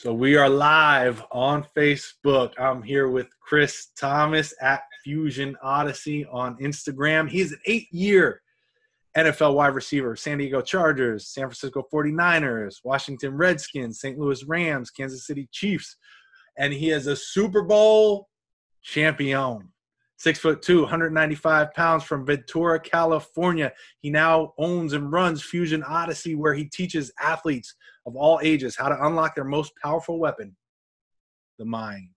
So we are live on Facebook. I'm here with Chris Thomas at Fusion Odyssey on Instagram. He's an eight year NFL wide receiver, San Diego Chargers, San Francisco 49ers, Washington Redskins, St. Louis Rams, Kansas City Chiefs, and he is a Super Bowl champion. Six foot two, 195 pounds from Ventura, California. He now owns and runs Fusion Odyssey, where he teaches athletes of all ages how to unlock their most powerful weapon, the mind,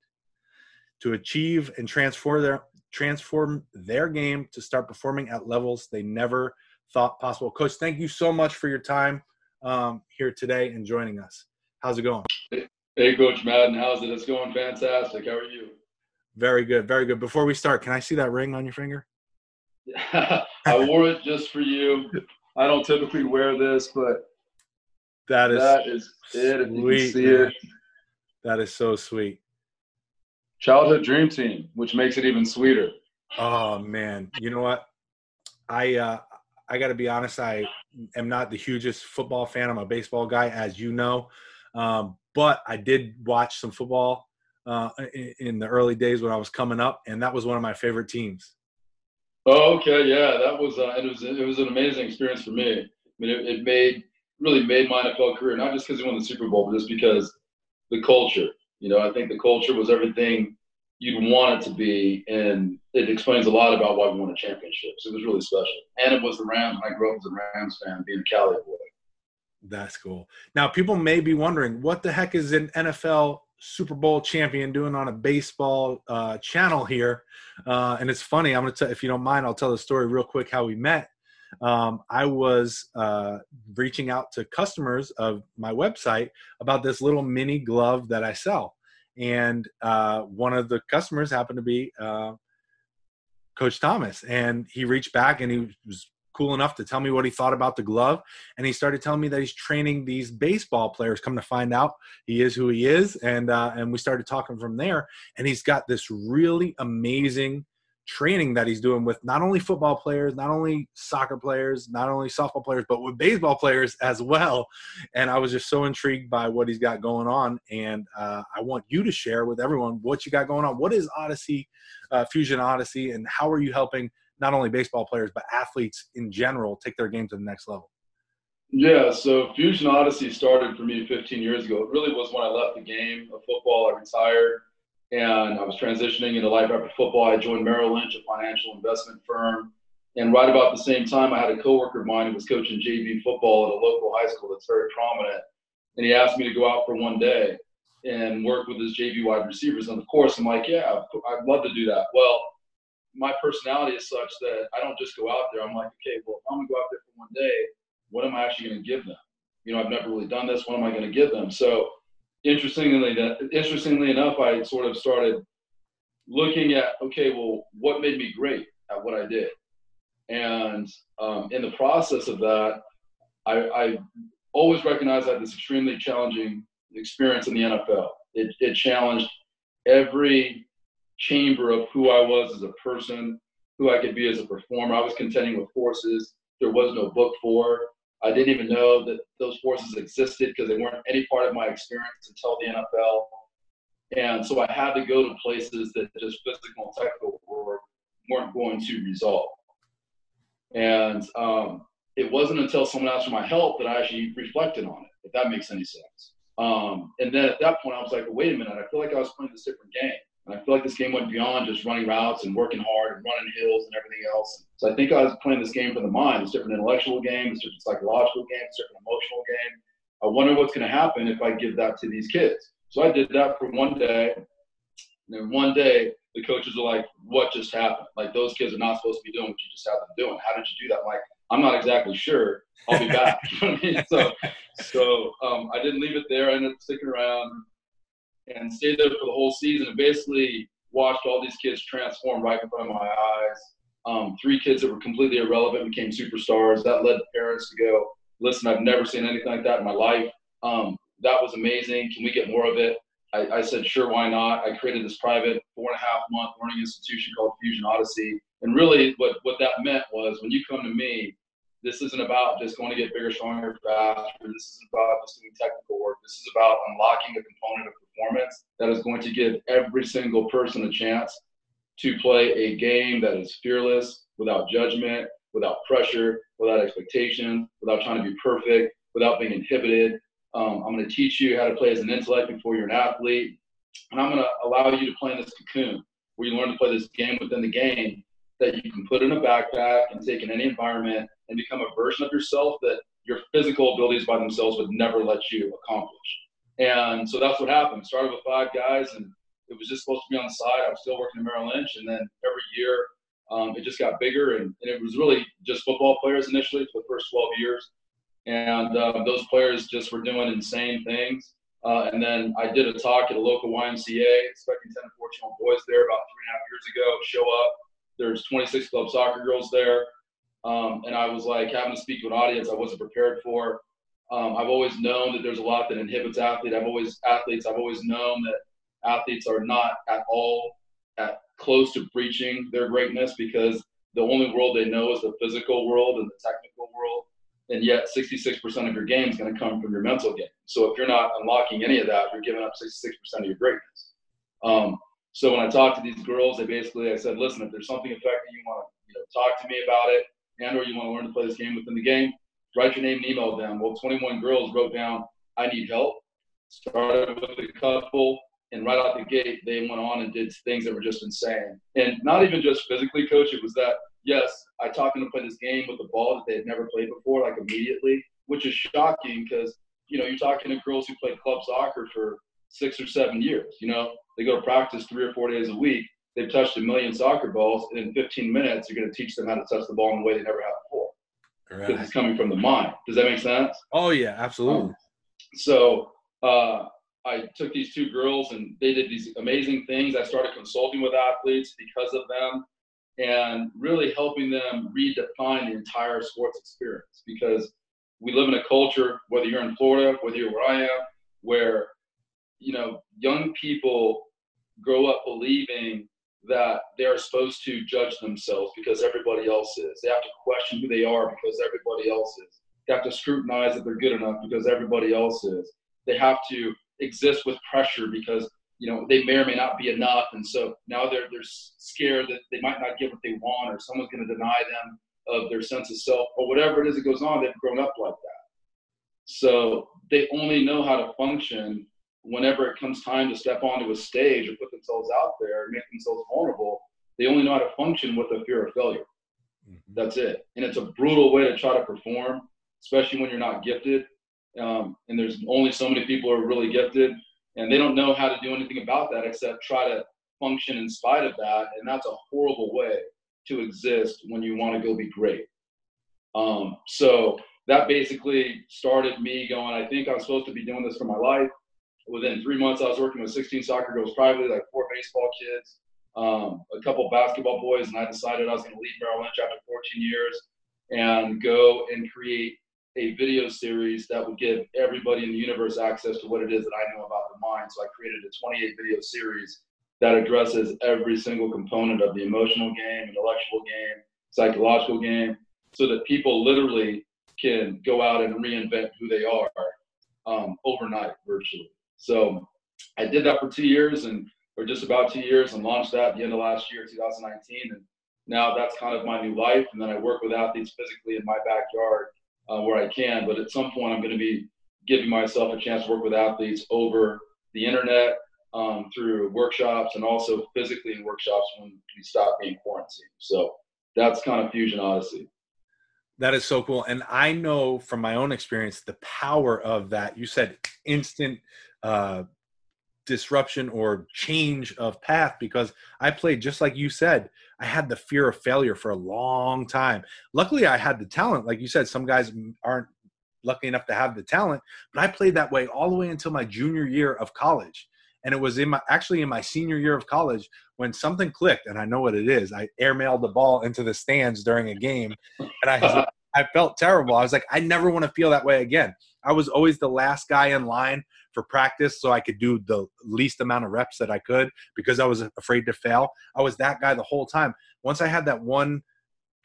to achieve and transform their transform their game to start performing at levels they never thought possible. Coach, thank you so much for your time um, here today and joining us. How's it going? Hey, Coach Madden, how's it? It's going fantastic. How are you? Very good, very good. Before we start, can I see that ring on your finger? I wore it just for you. I don't typically wear this, but that is that is it. If you can see man. it, that is so sweet. Childhood dream team, which makes it even sweeter. Oh man, you know what? I uh, I got to be honest. I am not the hugest football fan. I'm a baseball guy, as you know. Um, but I did watch some football uh, in, in, the early days when I was coming up, and that was one of my favorite teams. Oh, okay, yeah, that was uh, it was it was an amazing experience for me. I mean, it, it made really made my NFL career not just because we won the Super Bowl, but just because the culture. You know, I think the culture was everything you'd want it to be, and it explains a lot about why we won a championship. So it was really special, and it was the Rams. I grew up as a Rams fan, being a Cali boy. That's cool. Now, people may be wondering, what the heck is an NFL Super Bowl champion doing on a baseball uh, channel here? Uh, and it's funny. I'm gonna tell, if you don't mind, I'll tell the story real quick how we met. Um, I was uh, reaching out to customers of my website about this little mini glove that I sell, and uh, one of the customers happened to be uh, Coach Thomas, and he reached back and he was cool enough to tell me what he thought about the glove. And he started telling me that he's training these baseball players. Come to find out, he is who he is. And uh, and we started talking from there. And he's got this really amazing training that he's doing with not only football players, not only soccer players, not only softball players, but with baseball players as well. And I was just so intrigued by what he's got going on. And uh, I want you to share with everyone what you got going on. What is Odyssey, uh, Fusion Odyssey, and how are you helping not only baseball players but athletes in general take their game to the next level? Yeah, so Fusion Odyssey started for me 15 years ago. It really was when I left the game of football. I retired and I was transitioning into life after football. I joined Merrill Lynch, a financial investment firm. And right about the same time, I had a coworker of mine who was coaching JV football at a local high school that's very prominent. And he asked me to go out for one day and work with his JV wide receivers. And of course, I'm like, yeah, I'd love to do that. Well, my personality is such that I don't just go out there. I'm like, okay, well, if I'm gonna go out there for one day, what am I actually gonna give them? You know, I've never really done this. What am I gonna give them? So, interestingly, interestingly enough, I sort of started looking at, okay, well, what made me great at what I did, and um, in the process of that, I, I always recognized I had this extremely challenging experience in the NFL. It, it challenged every chamber of who I was as a person, who I could be as a performer. I was contending with forces there was no book for. I didn't even know that those forces existed because they weren't any part of my experience until the NFL. And so I had to go to places that just physical and technical were, weren't going to resolve. And um, it wasn't until someone asked for my help that I actually reflected on it, if that makes any sense. Um, and then at that point, I was like, wait a minute, I feel like I was playing this different game. And I feel like this game went beyond just running routes and working hard and running hills and everything else. So I think I was playing this game for the mind. It's different intellectual game, it's different psychological game, it's different emotional game. I wonder what's going to happen if I give that to these kids. So I did that for one day. And then one day, the coaches are like, "What just happened? Like those kids are not supposed to be doing what you just had them doing. How did you do that?" I'm like, I'm not exactly sure. I'll be back. So, so um, I didn't leave it there. I ended up sticking around and stayed there for the whole season and basically watched all these kids transform right in front of my eyes. Um, three kids that were completely irrelevant became superstars. That led parents to go, listen, I've never seen anything like that in my life. Um, that was amazing. Can we get more of it? I, I, said, sure, why not? I created this private four and a half month learning institution called Fusion Odyssey. And really, what, what that meant was when you come to me, this isn't about just going to get bigger, stronger, faster. This isn't about just doing technical work. This is about unlocking a component of performance that is going to give every single person a chance to play a game that is fearless, without judgment, without pressure, without expectation, without trying to be perfect, without being inhibited. Um, I'm going to teach you how to play as an intellect before you're an athlete. And I'm going to allow you to play in this cocoon where you learn to play this game within the game that you can put in a backpack and take in any environment and become a version of yourself that your physical abilities by themselves would never let you accomplish. And so that's what happened. Started with five guys, and it was just supposed to be on the side. I was still working at Merrill Lynch, and then every year um, it just got bigger, and, and, it was really just football players initially for the first 12 years. And uh, those players just were doing insane things. Uh, and then I did a talk at a local YMCA, expecting 10 to 14 boys there about three and a half years ago. Show up. There's 26 club soccer girls there. Um, and I was like having to speak to an audience I wasn't prepared for. Um, I've always known that there's a lot that inhibits athletes. I've always athletes. I've always known that athletes are not at all at close to breaching their greatness because the only world they know is the physical world and the technical world. And yet, 66% of your game is going to come from your mental game. So if you're not unlocking any of that, you're giving up 66% of your greatness. Um, so when I talked to these girls, they basically I said, listen, if there's something affecting you, want to you know talk to me about it, and or you want to learn to play this game within the game, write your name and email them. Well, 21 girls wrote down, I need help. Started with a couple, and right out the gate, they went on and did things that were just insane. And not even just physically, coach. It was that yes, I taught them to play this game with the ball that they had never played before, like immediately, which is shocking because you know you're talking to girls who played club soccer for six or seven years. You know, they go to practice three or four days a week. They've touched a million soccer balls, and in 15 minutes, you're going to teach them how to touch the ball in a way they never have before. Because right. it's coming from the mind. Does that make sense? Oh yeah, absolutely. Um, so uh, I took these two girls and they did these amazing things. I started consulting with athletes because of them and really helping them redefine the entire sports experience because we live in a culture, whether you're in Florida, whether you're where I am, where, you know, young people grow up believing that they're supposed to judge themselves because everybody else is. They have to question who they are because everybody else is. They have to scrutinize that they're good enough because everybody else is. They have to exist with pressure because you know they may or may not be enough, and so now they're they're scared that they might not get what they want, or someone's going to deny them of their sense of self, or whatever it is that goes on. They've grown up like that, so they only know how to function whenever it comes time to step onto a stage or put themselves out there and make themselves vulnerable. They only know how to function with a fear of failure. Mm-hmm. That's it, and it's a brutal way to try to perform, especially when you're not gifted um, and there's only so many people who are really gifted, and they don't know how to do anything about that except try to function in spite of that, and that's a horrible way to exist when you want to go be great. Um, so that basically started me going. I think I'm supposed to be doing this for my life. Within three months, I was working with 16 soccer girls privately, like four baseball kids, um, a couple basketball boys, and I decided I was going to leave Merrill Lynch after 14 years and go and create a video series that would give everybody in the universe access to what it is that I know about the mind. So I created a 28 video series that addresses every single component of the emotional game, intellectual game, psychological game, so that people literally can go out and reinvent who they are um, overnight virtually. So I did that for two years and or just about two years and launched that at the end of last year, 2019. And now that's kind of my new life. And then I work with athletes physically in my backyard uh, where I can. But at some point, I'm going to be giving myself a chance to work with athletes over the internet, um, through workshops, and also physically in workshops when we stop being quarantined. So that's kind of Fusion Odyssey. That is so cool. And I know from my own experience the power of that. You said instant uh, disruption or change of path because I played just like you said. I had the fear of failure for a long time. Luckily, I had the talent. Like you said, some guys aren't lucky enough to have the talent, but I played that way all the way until my junior year of college. And it was in my actually in my senior year of college when something clicked, and I know what it is. I airmailed the ball into the stands during a game, and I I felt terrible. I was like, I never want to feel that way again. I was always the last guy in line for practice so I could do the least amount of reps that I could because I was afraid to fail. I was that guy the whole time. Once I had that one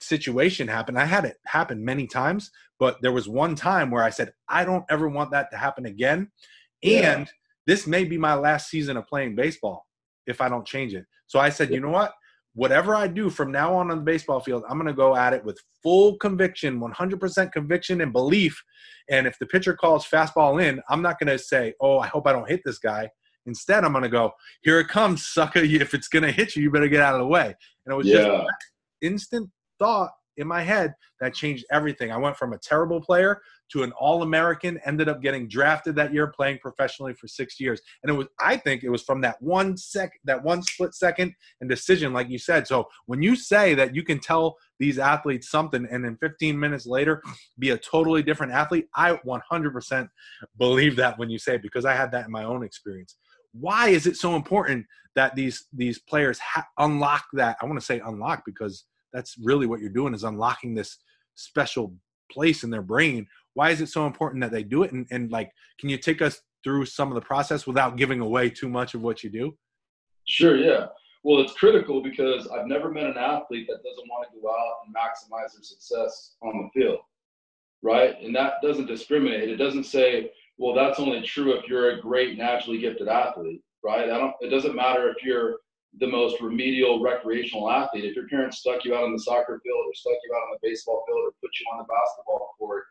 situation happen, I had it happen many times, but there was one time where I said, I don't ever want that to happen again. Yeah. And this may be my last season of playing baseball if I don't change it. So I said, you know what? Whatever I do from now on on the baseball field, I'm going to go at it with full conviction, 100% conviction and belief. And if the pitcher calls fastball in, I'm not going to say, oh, I hope I don't hit this guy. Instead, I'm going to go, here it comes, sucker. If it's going to hit you, you better get out of the way. And it was yeah. just instant thought in my head that changed everything. I went from a terrible player to an all-American, ended up getting drafted that year, playing professionally for six years. And it was, I think it was from that one sec, that one split second and decision, like you said. So when you say that you can tell these athletes something and then 15 minutes later be a totally different athlete, I 100% believe that when you say it because I had that in my own experience. Why is it so important that these these players ha- unlock that? I want to say unlock because that's really what you're doing is unlocking this special place in their brain why is it so important that they do it? And, and like can you take us through some of the process without giving away too much of what you do? Sure yeah. Well it's critical because i've never met an athlete that doesn't want to go out and maximize their success on the field right? And that doesn't discriminate. It doesn't say well that's only true if you're a great naturally gifted athlete right? I don't it doesn't matter if you're the most remedial recreational athlete. If your parents stuck you out on the soccer field or stuck you out on the baseball field or put you on the basketball court,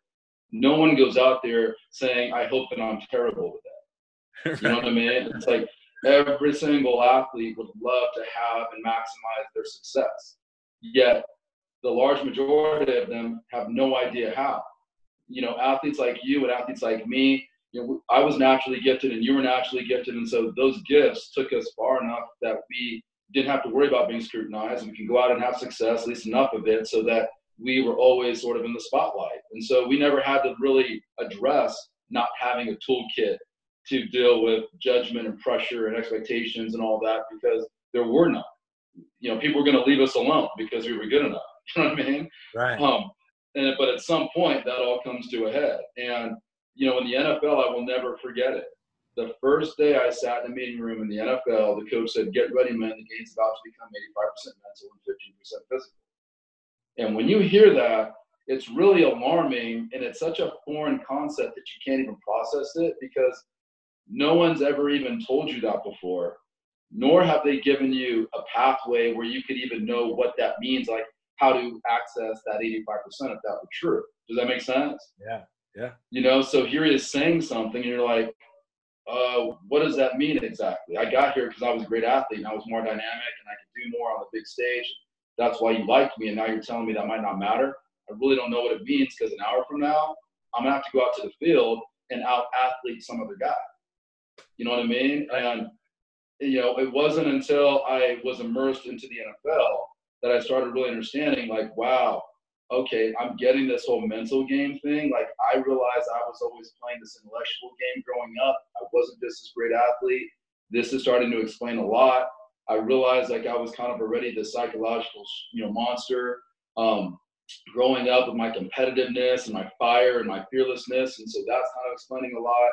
no one goes out there saying, I hope that I'm terrible with that. You know what I mean? It's like every single athlete would love to have and maximize their success. Yet the large majority of them have no idea how. You know, athletes like you and athletes like me, you know, I was naturally gifted and you were naturally gifted. And so those gifts took us far enough that we didn't have to worry about being scrutinized we can go out and have success, at least enough of it, so that we were always sort of in the spotlight. And so we never had to really address not having a toolkit to deal with judgment and pressure and expectations and all that because there were none. You know, people were going to leave us alone because we were good enough. You know what I mean? Right. Um, and but at some point that all comes to a head. And you know, in the NFL, I will never forget it. The first day I sat in a meeting room in the NFL, the coach said, "Get ready, man. The game's about to become 85% mental and 15% physical." And when you hear that, it's really alarming, and it's such a foreign concept that you can't even process it because no one's ever even told you that before, nor have they given you a pathway where you could even know what that means, like how to access that 85% if that were true. Does that make sense? Yeah. Yeah. You know, so here he is saying something, and you're like, uh, what does that mean exactly? I got here because I was a great athlete and I was more dynamic and I could do more on the big stage. That's why you liked me, and now you're telling me that might not matter. I really don't know what it means because an hour from now, I'm gonna have to go out to the field and out athlete some other guy. You know what I mean? And you know, it wasn't until I was immersed into the NFL that I started really understanding, like, wow, okay, I'm getting this whole mental game thing. Like I realized I was always playing this intellectual game growing up. I wasn't just this great athlete. This is starting to explain a lot. I realized like I was kind of already the psychological, you know, monster. Um, growing up with my competitiveness and my fire and my fearlessness, and so that's kind of explaining a lot.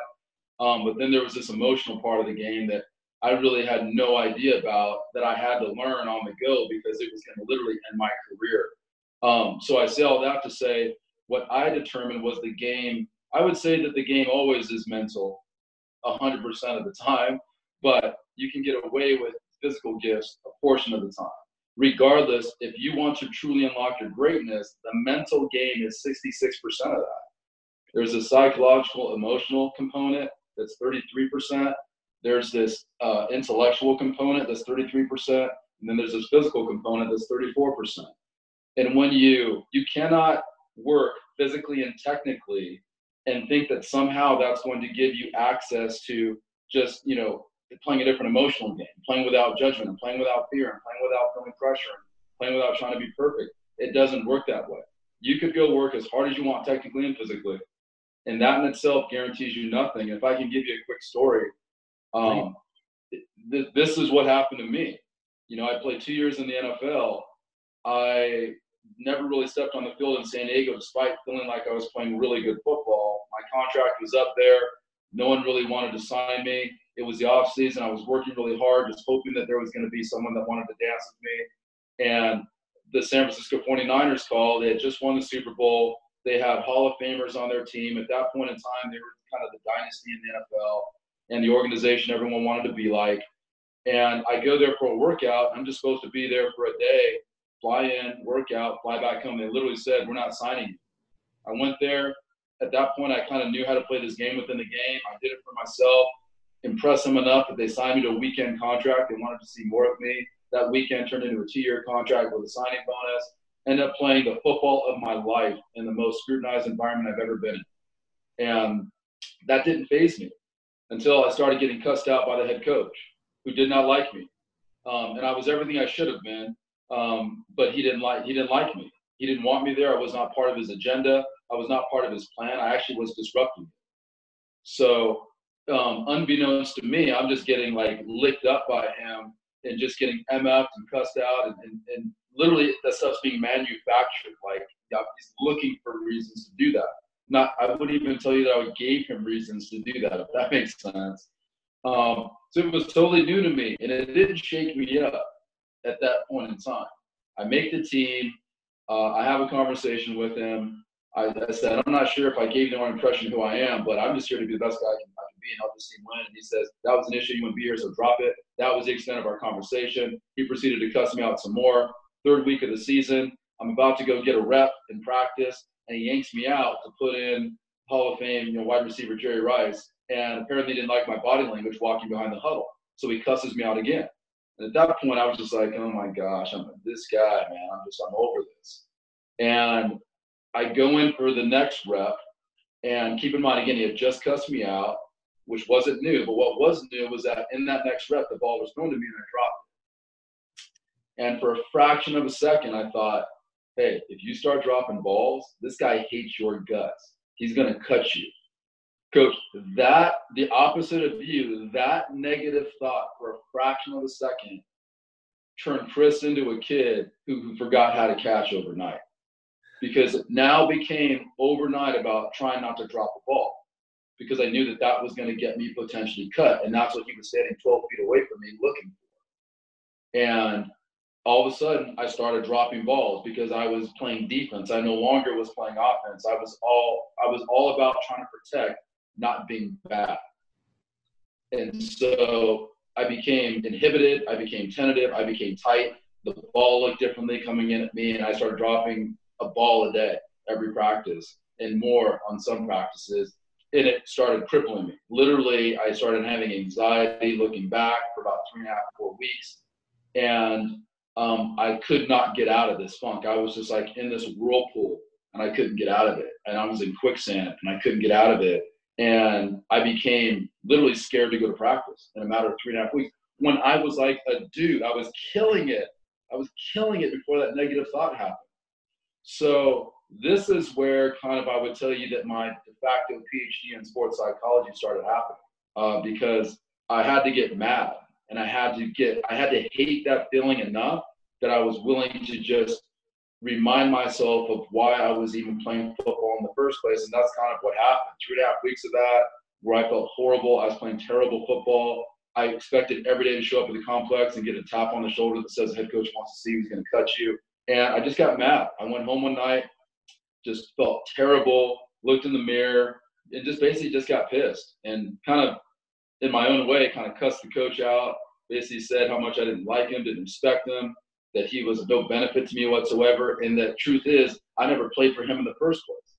Um, but then there was this emotional part of the game that I really had no idea about that I had to learn on the go because it was going to literally end my career. Um, so I say all that to say what I determined was the game. I would say that the game always is mental, 100% of the time, but you can get away with physical gifts a portion of the time. Regardless, if you want to truly unlock your greatness, the mental game is 66% of that. There's a psychological, emotional component that's 33%. There's this uh, intellectual component that's 33%. And then there's this physical component that's 34%. And when you you cannot work physically and technically and think that somehow that's going to give you access to just, you know, playing a different emotional game, playing without judgment, and playing without fear, and playing without feeling pressure, and playing without trying to be perfect. It doesn't work that way. You could go work as hard as you want technically and physically, and that in itself guarantees you nothing. If I can give you a quick story, um, th- this is what happened to me. You know, I played two years in the NFL. I never really stepped on the field in San Diego despite feeling like I was playing really good football. My contract was up there. No one really wanted to sign me. It was the off season. I was working really hard, just hoping that there was going to be someone that wanted to dance with me. And the San Francisco 49ers called. They had just won the Super Bowl. They had Hall of Famers on their team. At that point in time, they were kind of the dynasty in the NFL and the organization everyone wanted to be like. And I go there for a workout. I'm just supposed to be there for a day, fly in, workout, fly back home. They literally said, We're not signing you. I went there. At that point, I kind of knew how to play this game within the game. I did it for myself, impressed them enough that they signed me to a weekend contract. They wanted to see more of me. That weekend turned into a two year contract with a signing bonus. Ended up playing the football of my life in the most scrutinized environment I've ever been in. And that didn't faze me until I started getting cussed out by the head coach, who did not like me. Um, and I was everything I should have been, um, but he didn't like he didn't like me. He didn't want me there. I was not part of his agenda. I was not part of his plan. I actually was disrupting it. So, um, unbeknownst to me, I'm just getting like licked up by him and just getting MF'd and cussed out, and, and, and literally that stuff's being manufactured. Like he's looking for reasons to do that not I wouldn't even tell you that I gave him reasons to do that, if that makes sense. Um, so it was totally new to me, and it didn't shake me up at that point in time. I make the team. Uh, I have a conversation with him. I, I, said, I'm not sure if I gave the wrong impression who I am, but I'm just here to be the best guy I can, I can be and help this team win. And he says, That was an issue. You wouldn't be here, so drop it. That was the extent of our conversation. He proceeded to cuss me out some more. Third week of the season, I'm about to go get a rep in practice and he yanks me out to put in Hall of Fame, you know, wide receiver Jerry Rice, and apparently didn't like my body language walking behind the huddle, so he cusses me out again. And at that point, I was just like, oh my gosh, I'm this guy, man. I'm just, I'm over this. And I go in for the next rep, and keep in mind, again, he had just cussed me out, which wasn't new. But what was new was that in that next rep, the ball was thrown to me and I dropped it. And for a fraction of a second, I thought, hey, if you start dropping balls, this guy hates your guts. He's going to cut you. Coach, that, the opposite of you, that negative thought for a fraction of a second turned Chris into a kid who, who forgot how to catch overnight. Because it now became overnight about trying not to drop the ball. Because I knew that that was going to get me potentially cut. And that's what he was standing 12 feet away from me looking for. And all of a sudden I started dropping balls because I was playing defense. I no longer was playing offense. I was all I was all about trying to protect, not being bad. And so I became inhibited, I became tentative, I became tight. The ball looked differently coming in at me, and I started dropping a ball a day every practice and more on some practices. And it started crippling me. Literally, I started having anxiety looking back for about three and a half, four weeks. And um, I could not get out of this funk. I was just like in this whirlpool and I couldn't get out of it. And I was in quicksand and I couldn't get out of it. And I became literally scared to go to practice in a matter of three and a half weeks. When I was like a dude, I was killing it. I was killing it before that negative thought happened. So this is where kind of I would tell you that my de facto PhD in sports psychology started happening uh, because I had to get mad and I had to get I had to hate that feeling enough that I was willing to just remind myself of why I was even playing football in the first place. And that's kind of what happened. Two and a half weeks of that where I felt horrible. I was playing terrible football. I expected every day to show up at the complex and get a tap on the shoulder that says the head coach wants to see who's going to cut you. And I just got mad. I went home one night, just felt terrible, looked in the mirror, and just basically just got pissed and kind of in my own way, kind of cussed the coach out. Basically said how much I didn't like him, didn't respect him, that he was no benefit to me whatsoever, and that truth is, I never played for him in the first place.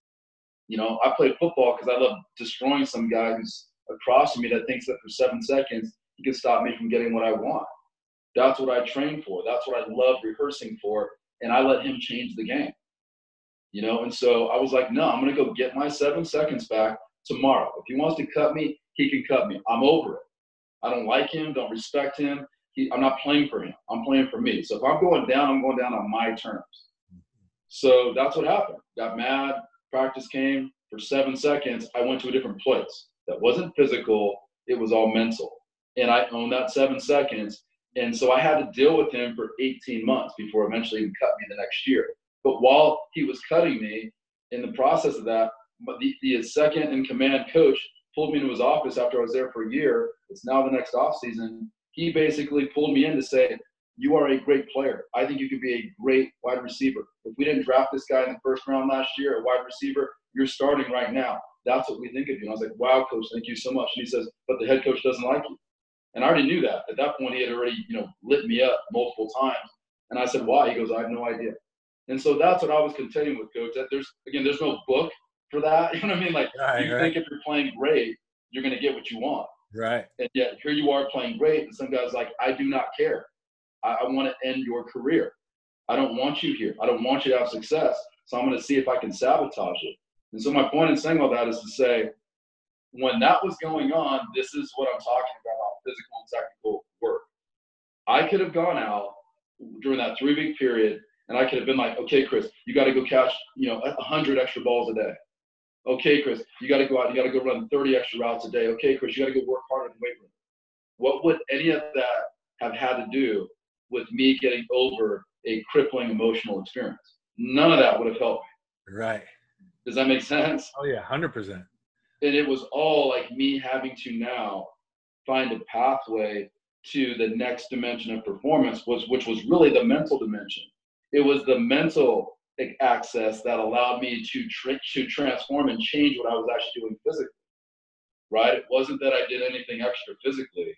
You know, I played football because I love destroying some guy who's across from me that thinks that for seven seconds he can stop me from getting what I want. That's what I trained for. That's what I love rehearsing for, and I let him change the game. You know, and so I was like, no, I'm gonna go get my seven seconds back tomorrow. If he wants to cut me, he can cut me. I'm over it. I don't like him, don't respect him. He, I'm not playing for him. I'm playing for me. So if I'm going down, I'm going down on my terms. So that's what happened. Got mad. Practice came for seven seconds. I went to a different place. That wasn't physical. It was all mental. And I owned that seven seconds. And so I had to deal with him for 18 months before eventually he cut me the next year. But while he was cutting me, in the process of that, the, the second in command coach pulled me into his office after I was there for a year. It's now the next off season. He basically pulled me in to say, you are a great player. I think you could be a great wide receiver. If we didn't draft this guy in the first round last year, a wide receiver, you're starting right now. That's what we think of you. And I was like, wow, coach, thank you so much. And he says, but the head coach doesn't like you. And I already knew that. At that point, he had already, you know, lit me up multiple times. And I said, why? He goes, I have no idea. And so that's what I was contending with, coach. That there's again, there's no book for that. You know what I mean? Like right, you right. think if you're playing great, you're gonna get what you want. Right. And yet here you are playing great, and some guys like, I do not care. I, I want to end your career. I don't want you here. I don't want you to have success. So I'm going to see if I can sabotage it. And so my point in saying all that is to say, when that was going on, this is what I'm talking about physical and technical work. I could have gone out during that three week period and I could have been like, okay, Chris, you got to go catch, you know, 100 extra balls a day. Okay, Chris, you got to go out, you got to go run 30 extra routes a day. Okay, Chris, you got to go work harder in the weight room. What would any of that have had to do with me getting over a crippling emotional experience? None of that would have helped me. Right. Does that make sense? Oh yeah, hundred percent. And it was all like me having to now find a pathway to the next dimension of performance was which was really the mental dimension. It was the mental access that allowed me to to transform and change what I was actually doing physically. Right? It wasn't that I did anything extra physically.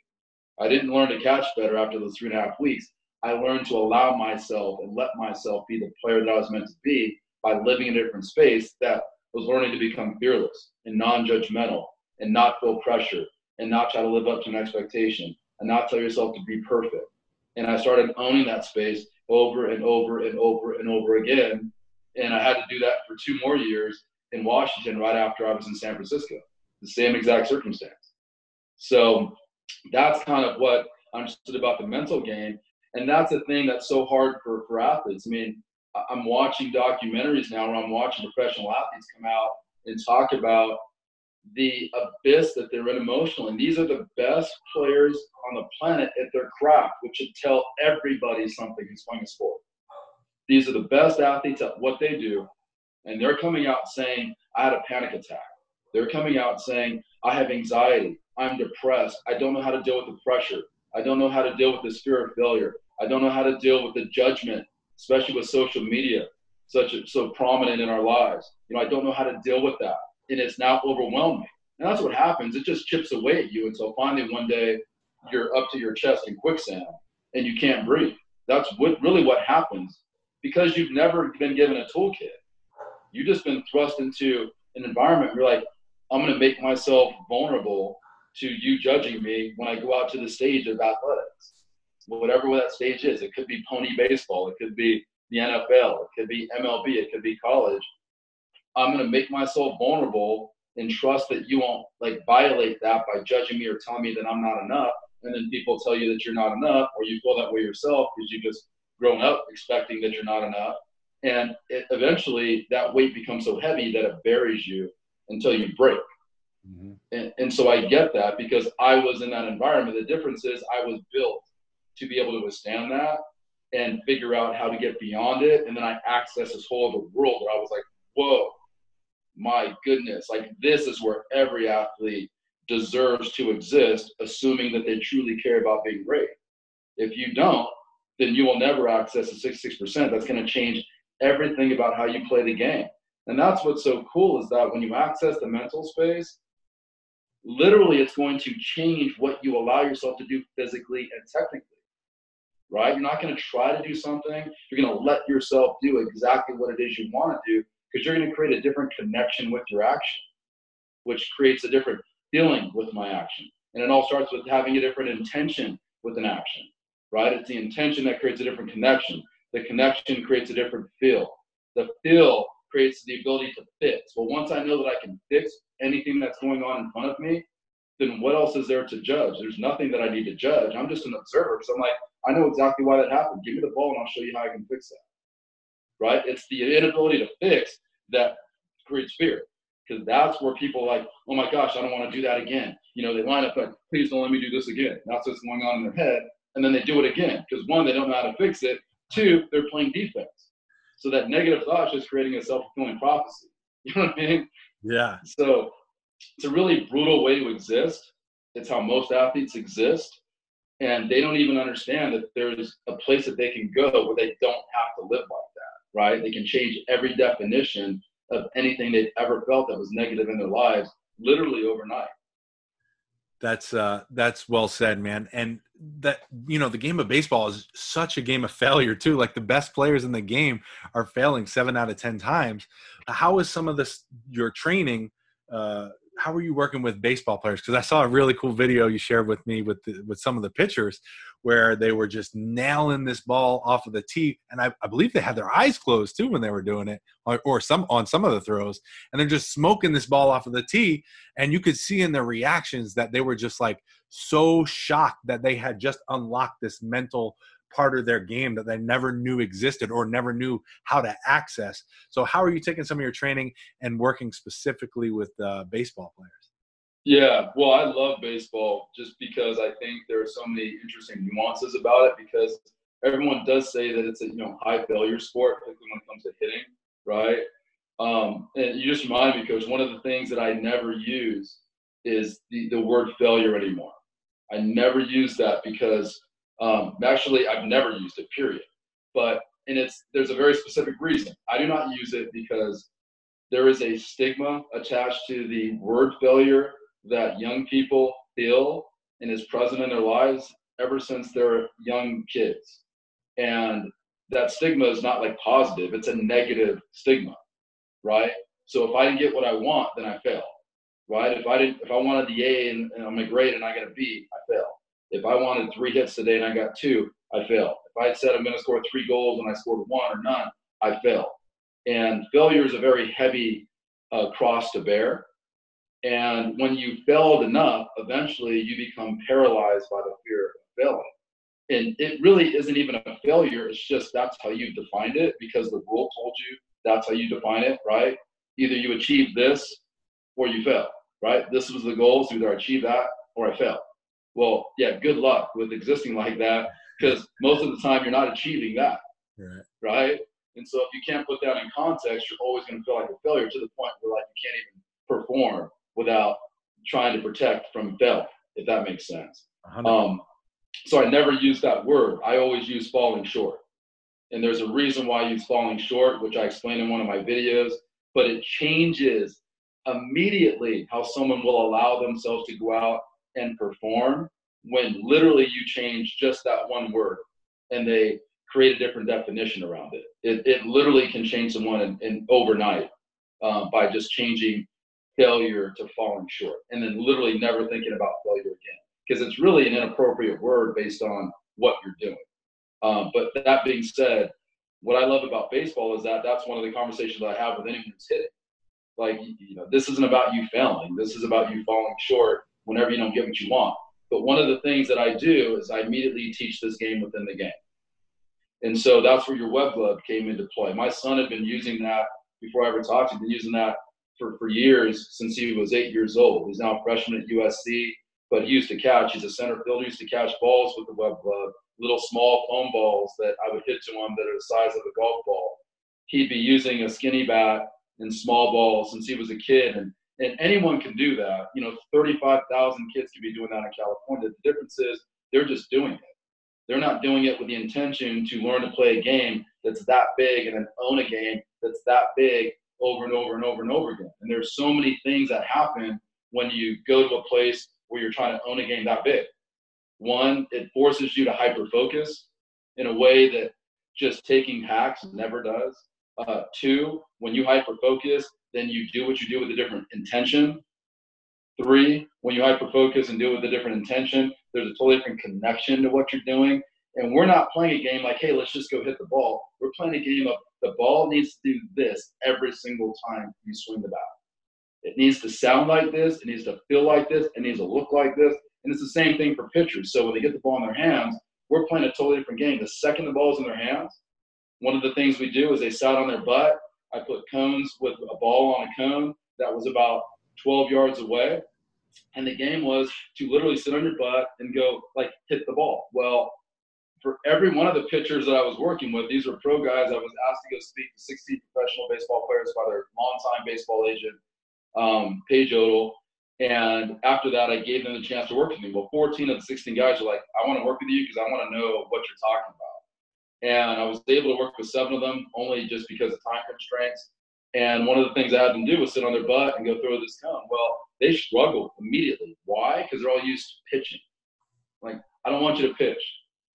I didn't learn to catch better after those three and a half weeks. I learned to allow myself and let myself be the player that I was meant to be by living in a different space that was learning to become fearless and non-judgmental and not feel pressure and not try to live up to an expectation and not tell yourself to be perfect. And I started owning that space over and over and over and over again. And I had to do that for two more years in Washington right after I was in San Francisco, the same exact circumstance. So that's kind of what I understood about the mental game. And that's a thing that's so hard for, for athletes. I mean, I'm watching documentaries now where I'm watching professional athletes come out and talk about the abyss that they're in emotionally. And these are the best players on the planet at their craft, which should tell everybody something who's playing a sport. These are the best athletes at what they do. And they're coming out saying, I had a panic attack. They're coming out saying, I have anxiety. I'm depressed. I don't know how to deal with the pressure. I don't know how to deal with the fear of failure. I don't know how to deal with the judgment, especially with social media, such a, so prominent in our lives. You know, I don't know how to deal with that, and it's now overwhelmed me. And that's what happens. It just chips away at you until finally one day you're up to your chest in quicksand and you can't breathe. That's what really what happens because you've never been given a toolkit. You've just been thrust into an environment. Where you're like, I'm going to make myself vulnerable to you judging me when I go out to the stage of athletics whatever that stage is. It could be pony baseball, it could be the NFL, it could be MLB, it could be college. I'm going to make myself vulnerable and trust that you won't like violate that by judging me or telling me that I'm not enough. And then people tell you that you're not enough, or you feel that way yourself because you just grown up expecting that you're not enough. And it, eventually, that weight becomes so heavy that it buries you until you break. Mm-hmm. And, and so I get that because I was in that environment. The difference is I was built to be able to withstand that and figure out how to get beyond it. And then I access this whole other world where I was like, whoa, my goodness, like this is where every athlete deserves to exist, assuming that they truly care about being great. If you don't, then you will never access the 66%. That's going to change everything about how you play the game. And that's what's so cool is that when you access the mental space, literally it's going to change what you allow yourself to do physically and technically right? You're not going to try to do something. You're going to let yourself do exactly what it is you want to do because you're going to create a different connection with your action, which creates a different feeling with my action. And it all starts with having a different intention with an action, right? It's the intention that creates a different connection. The connection creates a different feel. The feel creates the ability to fix. Well, once I know that I can fix anything that's going on in front of me, then what else is there to judge? There's nothing that I need to judge. I'm just an observer. So I'm like, I know exactly why that happened. Give me the ball and I'll show you how I can fix that. Right? It's the inability to fix that creates fear. Because that's where people are like, oh my gosh, I don't want to do that again. You know, they line up like, please don't let me do this again. That's what's going on in their head. And then they do it again. Because one, they don't know how to fix it. Two, they're playing defense. So that negative thought is just creating a self fulfilling prophecy. You know what I mean? Yeah. So it's a really brutal way to exist. It's how most athletes exist And they don't even understand that there's a place that they can go where they don't have to live like that, right? They can change every definition of anything they've ever felt that was negative in their lives literally overnight. That's uh that's well said, man. And that you know, the game of baseball is such a game of failure too. Like the best players in the game are failing 7 out of 10 times. How is some of this your training uh how were you working with baseball players? Because I saw a really cool video you shared with me with the, with some of the pitchers where they were just nailing this ball off of the tee, and I, I believe they had their eyes closed too when they were doing it, or, or, some on some of the throws, and they're just smoking this ball off of the tee, and you could see in their reactions that they were just like so shocked that they had just unlocked this mental part of their game that they never knew existed or never knew how to access. So, how are you taking some of your training and working specifically with uh, baseball players? Yeah, well, I love baseball just because I think there are so many interesting nuances about it. Because everyone does say that it's a you know high failure sport, particularly when it comes to hitting, right? Um, and you just remind me, coach. One of the things that I never use is the, the word failure anymore. I never use that because um, actually, I've never used it, period. But and it's there's a very specific reason. I do not use it because there is a stigma attached to the word failure that young people feel and is present in their lives ever since they're young kids. And that stigma is not like positive, it's a negative stigma, right? So if I didn't get what I want, then I fail, right? If I didn't, if I wanted the A and, and I'm a grade and I got a B, I fail. If I wanted three hits today and I got two, I fail. If I said I'm going to score three goals and I scored one or none, I fail. And failure is a very heavy uh, cross to bear. And when you failed enough, eventually you become paralyzed by the fear of failing. And it really isn't even a failure. It's just that's how you defined it because the rule told you that's how you define it, right? Either you achieve this or you fail, right? This was the goal. So either I achieve that or I fail. Well, yeah, good luck with existing like that because most of the time you're not achieving that. Right. Right. And so if you can't put that in context, you're always going to feel like a failure to the point where like you can't even perform without trying to protect from failure, if that makes sense. Um, so I never use that word. I always use falling short. And there's a reason why I use falling short, which I explained in one of my videos, but it changes immediately how someone will allow themselves to go out and perform when literally you change just that one word and they create a different definition around it. It, it literally can change someone in, in overnight uh, by just changing failure to falling short and then literally never thinking about failure again because it's really an inappropriate word based on what you're doing. Um, but that being said, what I love about baseball is that that's one of the conversations I have with anyone who's hitting. Like, you know, this isn't about you failing. This is about you falling short whenever you don't get what you want. But one of the things that I do is I immediately teach this game within the game. And so that's where your web glove came into play. My son had been using that before I ever talked to him, been using that for, for years since he was eight years old. He's now a freshman at USC, but he used to catch. He's a center fielder. He used to catch balls with the web glove, little small foam balls that I would hit to him that are the size of a golf ball. He'd be using a skinny bat and small balls since he was a kid, and and anyone can do that. You know, 35,000 kids can be doing that in California. The difference is they're just doing it. They're not doing it with the intention to learn to play a game that's that big and then own a game that's that big over and over and over and over again. And there's so many things that happen when you go to a place where you're trying to own a game that big. One, it forces you to hyper focus in a way that just taking hacks never does. Uh, two, when you hyper focus, then you do what you do with a different intention. Three, when you hyper focus and do it with a different intention, there's a totally different connection to what you're doing. And we're not playing a game like, hey, let's just go hit the ball. We're playing a game of the ball needs to do this every single time you swing the bat. It needs to sound like this, it needs to feel like this, it needs to look like this. And it's the same thing for pitchers. So when they get the ball in their hands, we're playing a totally different game. The second the ball's in their hands, one of the things we do is they sat on their butt. I put cones with a ball on a cone that was about 12 yards away. And the game was to literally sit on your butt and go like hit the ball. Well, for every one of the pitchers that I was working with, these were pro guys. I was asked to go speak to 60 professional baseball players by their longtime baseball agent, um, Paige Odell. And after that, I gave them the chance to work with me. Well, 14 of the 16 guys were like, I want to work with you because I want to know what you're talking about. And I was able to work with seven of them only just because of time constraints. And one of the things I had them do was sit on their butt and go throw this cone. Well, they struggled immediately. Why? Because they're all used to pitching. Like, I don't want you to pitch.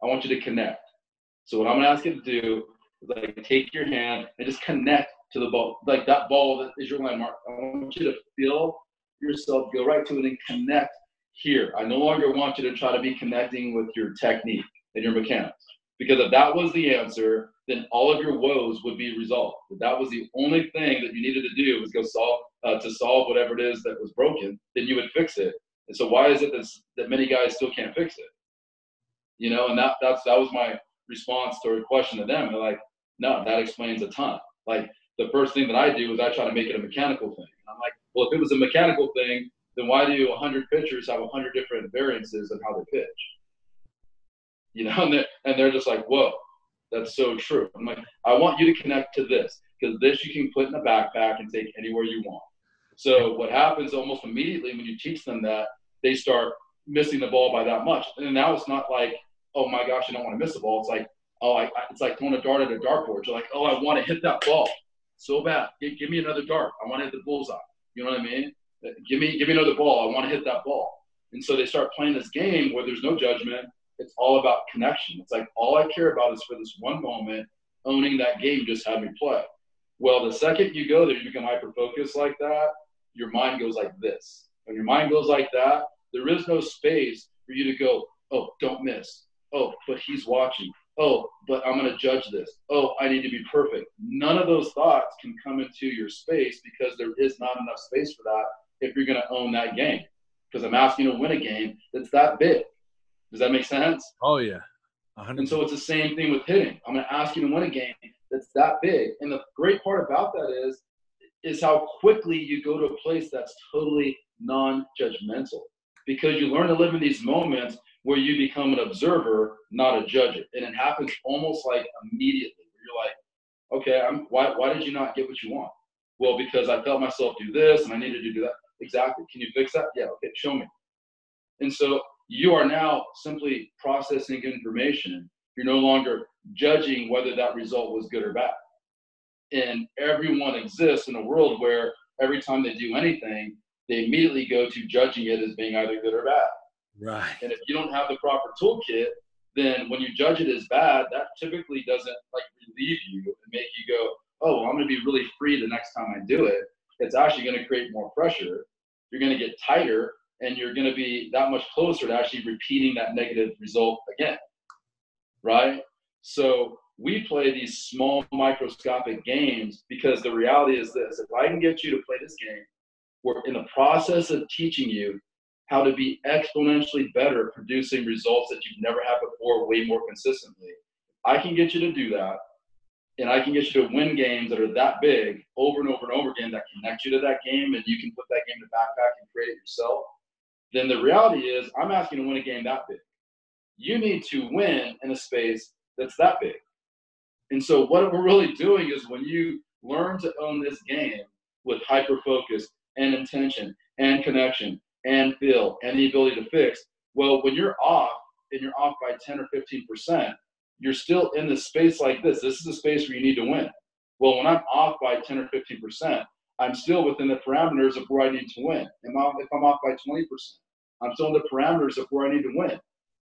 I want you to connect. So what I'm gonna ask you to do is like take your hand and just connect to the ball. Like that ball that is your landmark. I want you to feel yourself, go right to it and connect here. I no longer want you to try to be connecting with your technique and your mechanics. Because if that was the answer, then all of your woes would be resolved. If that was the only thing that you needed to do was go solve uh, to solve whatever it is that was broken, then you would fix it. And so why is it that, that many guys still can't fix it? You know, and that that's that was my response to a question to them. They're like, no, that explains a ton. Like the first thing that I do is I try to make it a mechanical thing. And I'm like, well, if it was a mechanical thing, then why do 100 pitchers have 100 different variances in how they pitch? You know, and they're, and they're just like, whoa, that's so true. I'm like, I want you to connect to this because this you can put in a backpack and take anywhere you want. So what happens almost immediately when you teach them that, they start missing the ball by that much. And now it's not like, oh my gosh, I don't want to miss the ball. It's like, oh, I, it's like throwing a dart at a dartboard. You're like, oh, I want to hit that ball so bad. Give, give me another dart. I want to hit the bullseye. You know what I mean? Give me, give me another ball. I want to hit that ball. And so they start playing this game where there's no judgment. It's all about connection. It's like all I care about is for this one moment, owning that game. Just have me play. Well, the second you go there, you become hyper focused like that. Your mind goes like this. When your mind goes like that, there is no space for you to go, oh, don't miss. Oh, but he's watching oh, but I'm going to judge this. Oh, I need to be perfect. None of those thoughts can come into your space because there is not enough space for that if you're going to own that game. Because I'm asking to win a game that's that big. Does that make sense? Oh, yeah. 100%. And so it's the same thing with hitting. I'm going to ask you to win a game that's that big. And the great part about that is, is how quickly you go to a place that's totally non-judgmental because you learn to live in these moments where you become an observer, not a judge. And it happens almost like immediately. You're like, okay, I'm, why, why did you not get what you want? Well, because I felt myself do this and I needed to do that. Exactly. Can you fix that? Yeah. Okay. Show me. And so you are now simply processing information. You're no longer judging whether that result was good or bad. And everyone exists in a world where every time they do anything, they immediately go to judging it as being either good or bad. Right. And if you don't have the proper toolkit, then when you judge it as bad, that typically doesn't like relieve you and make you go, oh, well, I'm going to be really free the next time I do it. It's actually going to create more pressure. You're going to get tighter and you're going to be that much closer to actually repeating that negative result again. Right? So we play these small microscopic games because the reality is this if I can get you to play this game, we're in the process of teaching you how to be exponentially better producing results that you've never had before way more consistently. I can get you to do that, and I can get you to win games that are that big over and over and over again that connect you to that game, and you can put that game in the backpack and create it yourself. Then the reality is, I'm asking to win a game that big. You need to win in a space that's that big. And so, what we're really doing is when you learn to own this game with hyper focus and intention and connection and feel and the ability to fix. Well, when you're off and you're off by 10 or 15%, you're still in this space like this. This is a space where you need to win. Well, when I'm off by 10 or 15%, I'm still within the parameters of where I need to win. If I'm off by 20%, I'm still in the parameters of where I need to win.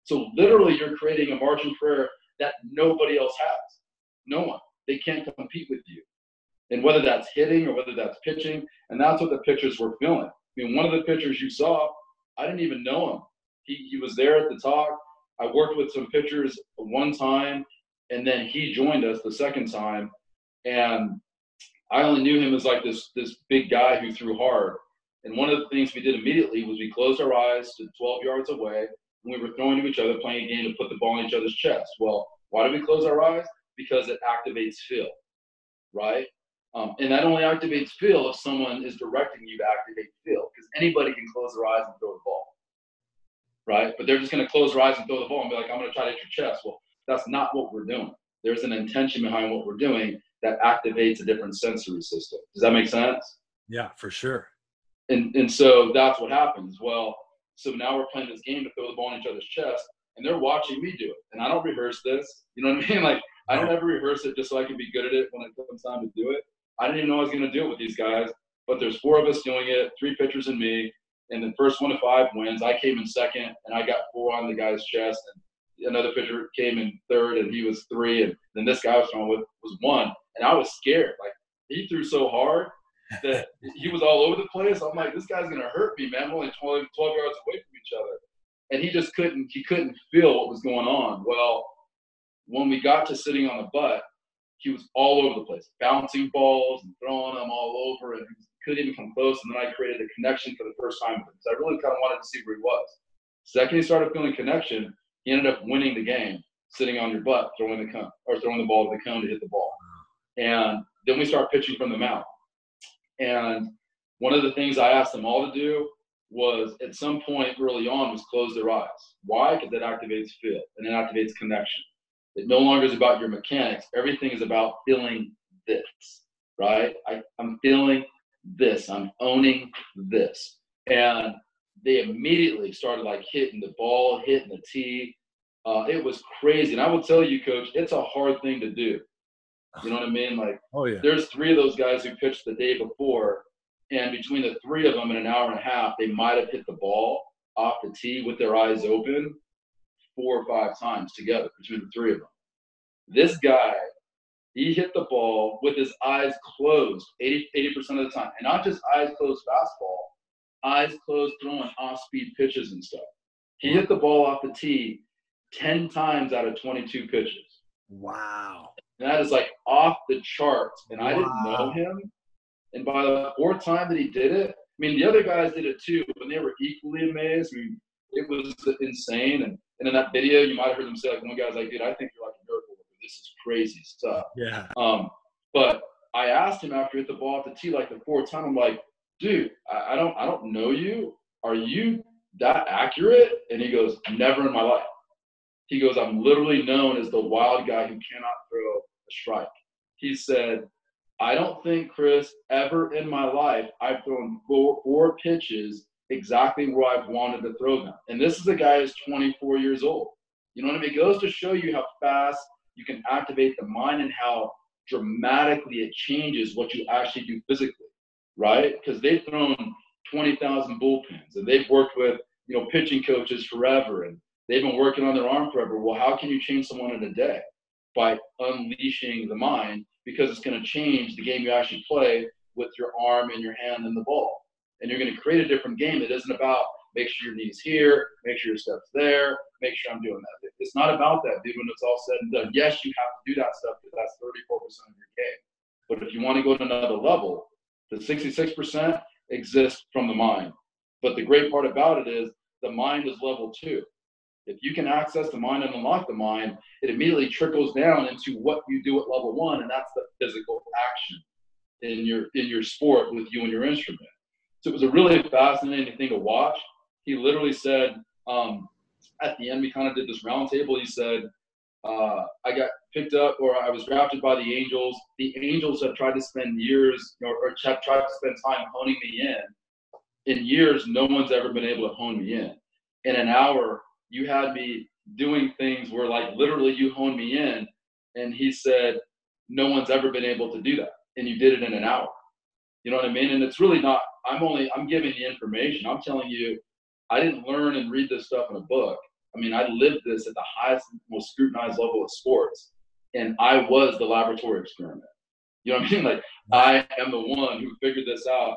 So literally, you're creating a margin for error that nobody else has. No one. They can't compete with you. And whether that's hitting or whether that's pitching, and that's what the pitchers were feeling. I mean, one of the pitchers you saw, I didn't even know him. He, he was there at the talk. I worked with some pitchers one time, and then he joined us the second time. And I only knew him as like this this big guy who threw hard. And one of the things we did immediately was we closed our eyes to 12 yards away, and we were throwing to each other, playing a game to put the ball in each other's chest. Well, why do we close our eyes? Because it activates feel, right? Um, and that only activates feel if someone is directing you to activate feel, because anybody can close their eyes and throw the ball, right? But they're just going to close their eyes and throw the ball and be like, I'm going to try to hit your chest. Well, that's not what we're doing. There's an intention behind what we're doing that activates a different sensory system. Does that make sense? Yeah, for sure. And and so that's what happens. Well, so now we're playing this game to throw the ball in each other's chest, and they're watching me do it. And I don't rehearse this. You know what I mean? Like I don't ever rehearse it just so I can be good at it when it comes time to do it. I didn't even know I was going to do it with these guys, but there's four of us doing it, three pitchers and me, and the first one to five wins. I came in second, and I got four on the guy's chest, and another pitcher came in third, and he was three, and then this guy I was throwing with was one, and I was scared. Like he threw so hard that he was all over the place. I'm like, this guy's gonna hurt me, man. We're only 12, 12 yards away from each other, and he just couldn't. He couldn't feel what was going on. Well, when we got to sitting on the butt, he was all over the place, bouncing balls and throwing them all over, and couldn't even come close. And then I created a connection for the first time with him. So I really kind of wanted to see where he was. Second, he started feeling connection. He ended up winning the game, sitting on your butt, throwing the cone or throwing the ball to the cone to hit the ball. And then we start pitching from the mound. And one of the things I asked them all to do was at some point early on was close their eyes. Why? Because that activates feel and it activates connection. It no longer is about your mechanics. Everything is about feeling this, right? I, I'm feeling this. I'm owning this. And they immediately started like hitting the ball, hitting the tee. Uh, it was crazy. And I will tell you, coach, it's a hard thing to do. You know what I mean? Like, oh yeah. There's three of those guys who pitched the day before, and between the three of them in an hour and a half, they might have hit the ball off the tee with their eyes open four or five times together between the three of them. This guy, he hit the ball with his eyes closed 80, 80% of the time. And not just eyes closed fastball, eyes closed throwing off speed pitches and stuff. He hit the ball off the tee 10 times out of 22 pitches. Wow. And that is like off the charts. And I didn't know him. And by the fourth time that he did it, I mean, the other guys did it too, and they were equally amazed. I mean, it was insane. And, and in that video, you might have heard them say, like, one guy's like, dude, I think you're like a miracle worker. This is crazy stuff. Yeah. Um, but I asked him after he hit the ball at the tee like the fourth time, I'm like, dude, I, I don't I don't know you. Are you that accurate? And he goes, never in my life. He goes, I'm literally known as the wild guy who cannot throw a strike. He said, I don't think, Chris, ever in my life I've thrown four, four pitches exactly where I've wanted to throw them. And this is a guy who's 24 years old. You know what I mean? It goes to show you how fast you can activate the mind and how dramatically it changes what you actually do physically, right? Because they've thrown 20,000 bullpens and they've worked with, you know, pitching coaches forever and they've been working on their arm forever. Well, how can you change someone in a day? By unleashing the mind because it's going to change the game you actually play with your arm and your hand and the ball. And you're going to create a different game that isn't about make sure your knees here, make sure your steps there, make sure I'm doing that. It's not about that, dude, when it's all said and done. Yes, you have to do that stuff because that's 34% of your game. But if you want to go to another level, the 66% exists from the mind. But the great part about it is the mind is level two. If you can access the mind and unlock the mind, it immediately trickles down into what you do at level one, and that's the physical action in your in your sport with you and your instrument. So it was a really fascinating thing to watch. He literally said um, at the end we kind of did this roundtable. He said, uh, "I got picked up, or I was drafted by the Angels. The Angels have tried to spend years, or, or have tried to spend time honing me in. In years, no one's ever been able to hone me in. In an hour, you had me doing things where like literally you honed me in and he said no one's ever been able to do that and you did it in an hour. You know what i mean? And it's really not i'm only i'm giving the information. I'm telling you i didn't learn and read this stuff in a book. I mean i lived this at the highest most scrutinized level of sports and i was the laboratory experiment. You know what i mean? Like i am the one who figured this out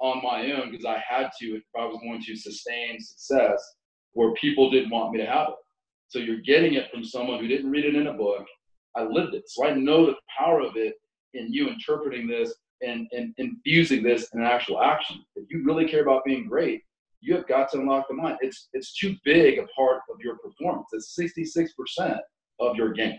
on my own because i had to if i was going to sustain success where people didn't want me to have it. So you're getting it from someone who didn't read it in a book. I lived it. So I know the power of it in you interpreting this and, and infusing this in actual action. If you really care about being great, you have got to unlock the mind. It's it's too big a part of your performance. It's 66% of your game.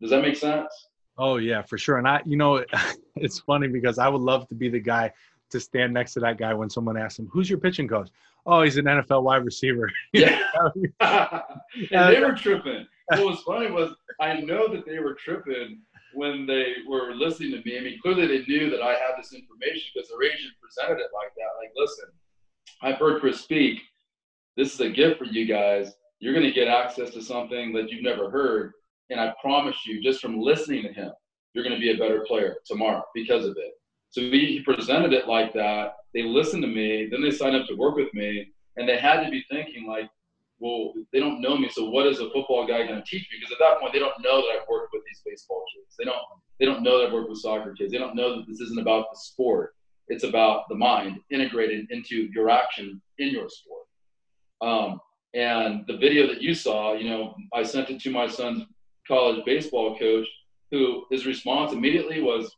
Does that make sense? Oh yeah, for sure. And I, you know, it's funny because I would love to be the guy to stand next to that guy when someone asks him, "Who's your pitching coach?" Oh, he's an NFL wide receiver. Yeah. and they were tripping. What was funny was I know that they were tripping when they were listening to me, I mean, clearly they knew that I had this information because their agent presented it like that. Like, listen, I've heard Chris speak. This is a gift for you guys. You're going to get access to something that you've never heard. And I promise you, just from listening to him, you're going to be a better player tomorrow because of it. So he presented it like that. They listened to me. Then they signed up to work with me. And they had to be thinking, like, well, they don't know me, so what is a football guy going to teach me? Because at that point, they don't know that I've worked with these baseball kids. They don't. They don't know that I've worked with soccer kids. They don't know that this isn't about the sport. It's about the mind integrated into your action in your sport. Um, and the video that you saw, you know, I sent it to my son's college baseball coach, who his response immediately was,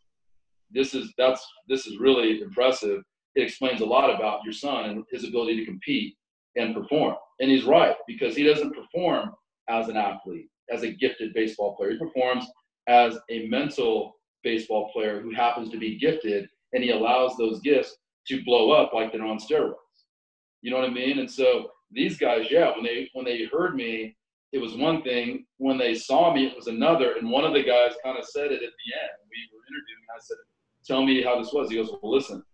"This is that's this is really impressive. It explains a lot about your son and his ability to compete and perform." And he's right because he doesn't perform as an athlete, as a gifted baseball player. He performs as a mental baseball player who happens to be gifted and he allows those gifts to blow up like they're on steroids. You know what I mean? And so these guys, yeah, when they when they heard me, it was one thing. When they saw me, it was another. And one of the guys kind of said it at the end. We were interviewing. I said, "Tell me how this was." He goes, "Well, listen.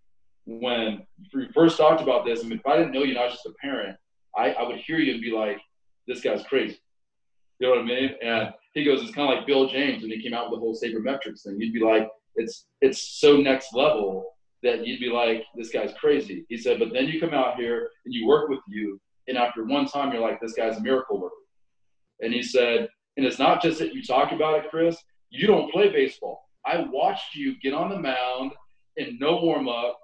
When we first talked about this, I mean, if I didn't know you're not just a parent, I, I would hear you and be like, this guy's crazy. You know what I mean? And he goes, it's kind of like Bill James when he came out with the whole sabermetrics thing. You'd be like, it's it's so next level that you'd be like, this guy's crazy. He said, but then you come out here and you work with you, and after one time, you're like, this guy's a miracle worker. And he said, and it's not just that you talk about it, Chris. You don't play baseball. I watched you get on the mound and no warm up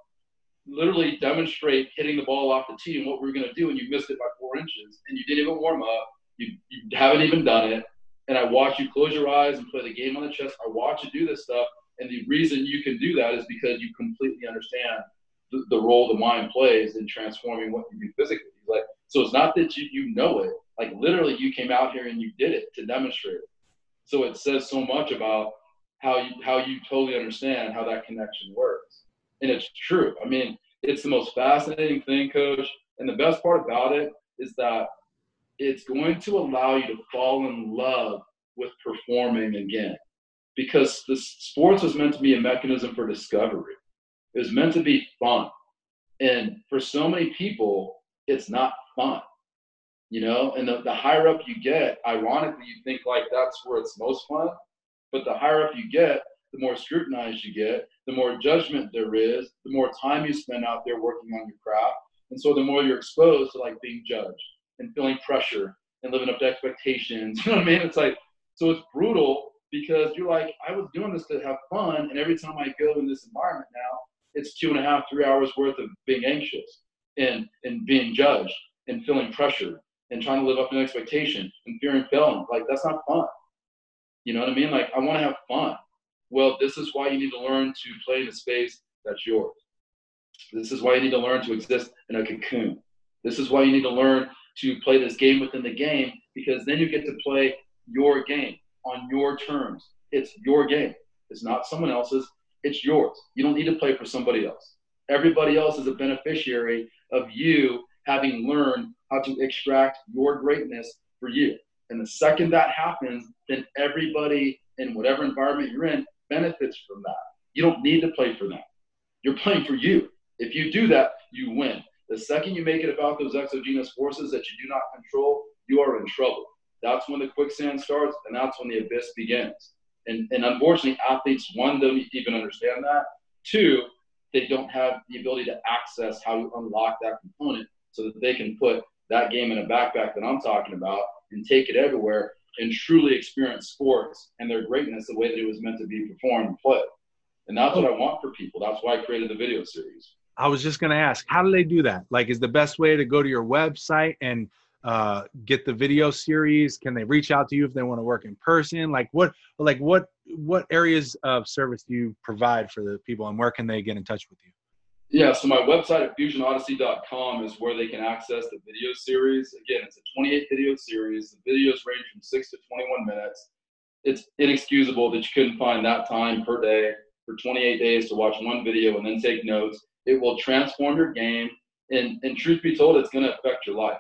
literally demonstrate hitting the ball off the tee and what we are going to do, and you missed it by four inches, and you didn't even warm up. You, you haven't even done it. And I watch you close your eyes and play the game on the chest. I watch you do this stuff. And the reason you can do that is because you completely understand the, the role the mind plays in transforming what you do physically. Like, so it's not that you, you know it. Like literally, you came out here and you did it to demonstrate it. So it says so much about how you how you totally understand how that connection works and it's true. I mean, it's the most fascinating thing, coach. And the best part about it is that it's going to allow you to fall in love with performing again. Because the sports was meant to be a mechanism for discovery. It was meant to be fun. And for so many people, it's not fun. You know, and the, the higher up you get, ironically, you think like that's where it's most fun. But the higher up you get, the more scrutinized you get, the more judgment there is, the more time you spend out there working on your craft. And so the more you're exposed to like being judged and feeling pressure and living up to expectations. You know what I mean? It's like, so it's brutal because you're like, I was doing this to have fun. And every time I go in this environment now, it's two and a half, three hours worth of being anxious and, and being judged and feeling pressure and trying to live up to an expectation and fearing failing. Like, that's not fun. You know what I mean? Like, I want to have fun. Well, this is why you need to learn to play in a space that's yours. This is why you need to learn to exist in a cocoon. This is why you need to learn to play this game within the game because then you get to play your game on your terms. It's your game. It's not someone else's. It's yours. You don't need to play for somebody else. Everybody else is a beneficiary of you having learned how to extract your greatness for you. And the second that happens, then everybody in whatever environment you're in benefits from that. You don't need to play for them. You're playing for you. If you do that, you win. The second you make it about those exogenous forces that you do not control, you are in trouble. That's when the quicksand starts, and that's when the abyss begins. And, and unfortunately, athletes, one, don't even understand that. Two, they don't have the ability to access how to unlock that component so that they can put that game in a backpack that I'm talking about and take it everywhere and truly experience sports and their greatness the way that it was meant to be performed and played. And that's what I want for people. That's why I created the video series. I was just going to ask, how do they do that? Like, is the best way to go to your website and uh, get the video series? Can they reach out to you if they want to work in person? Like, what, like what, what areas of service do you provide for the people, and where can they get in touch with you? Yeah, so my website at fusionodyssey.com is where they can access the video series. Again, it's a 28 video series. The videos range from 6 to 21 minutes. It's inexcusable that you couldn't find that time per day for 28 days to watch one video and then take notes. It will transform your game. And, and truth be told, it's going to affect your life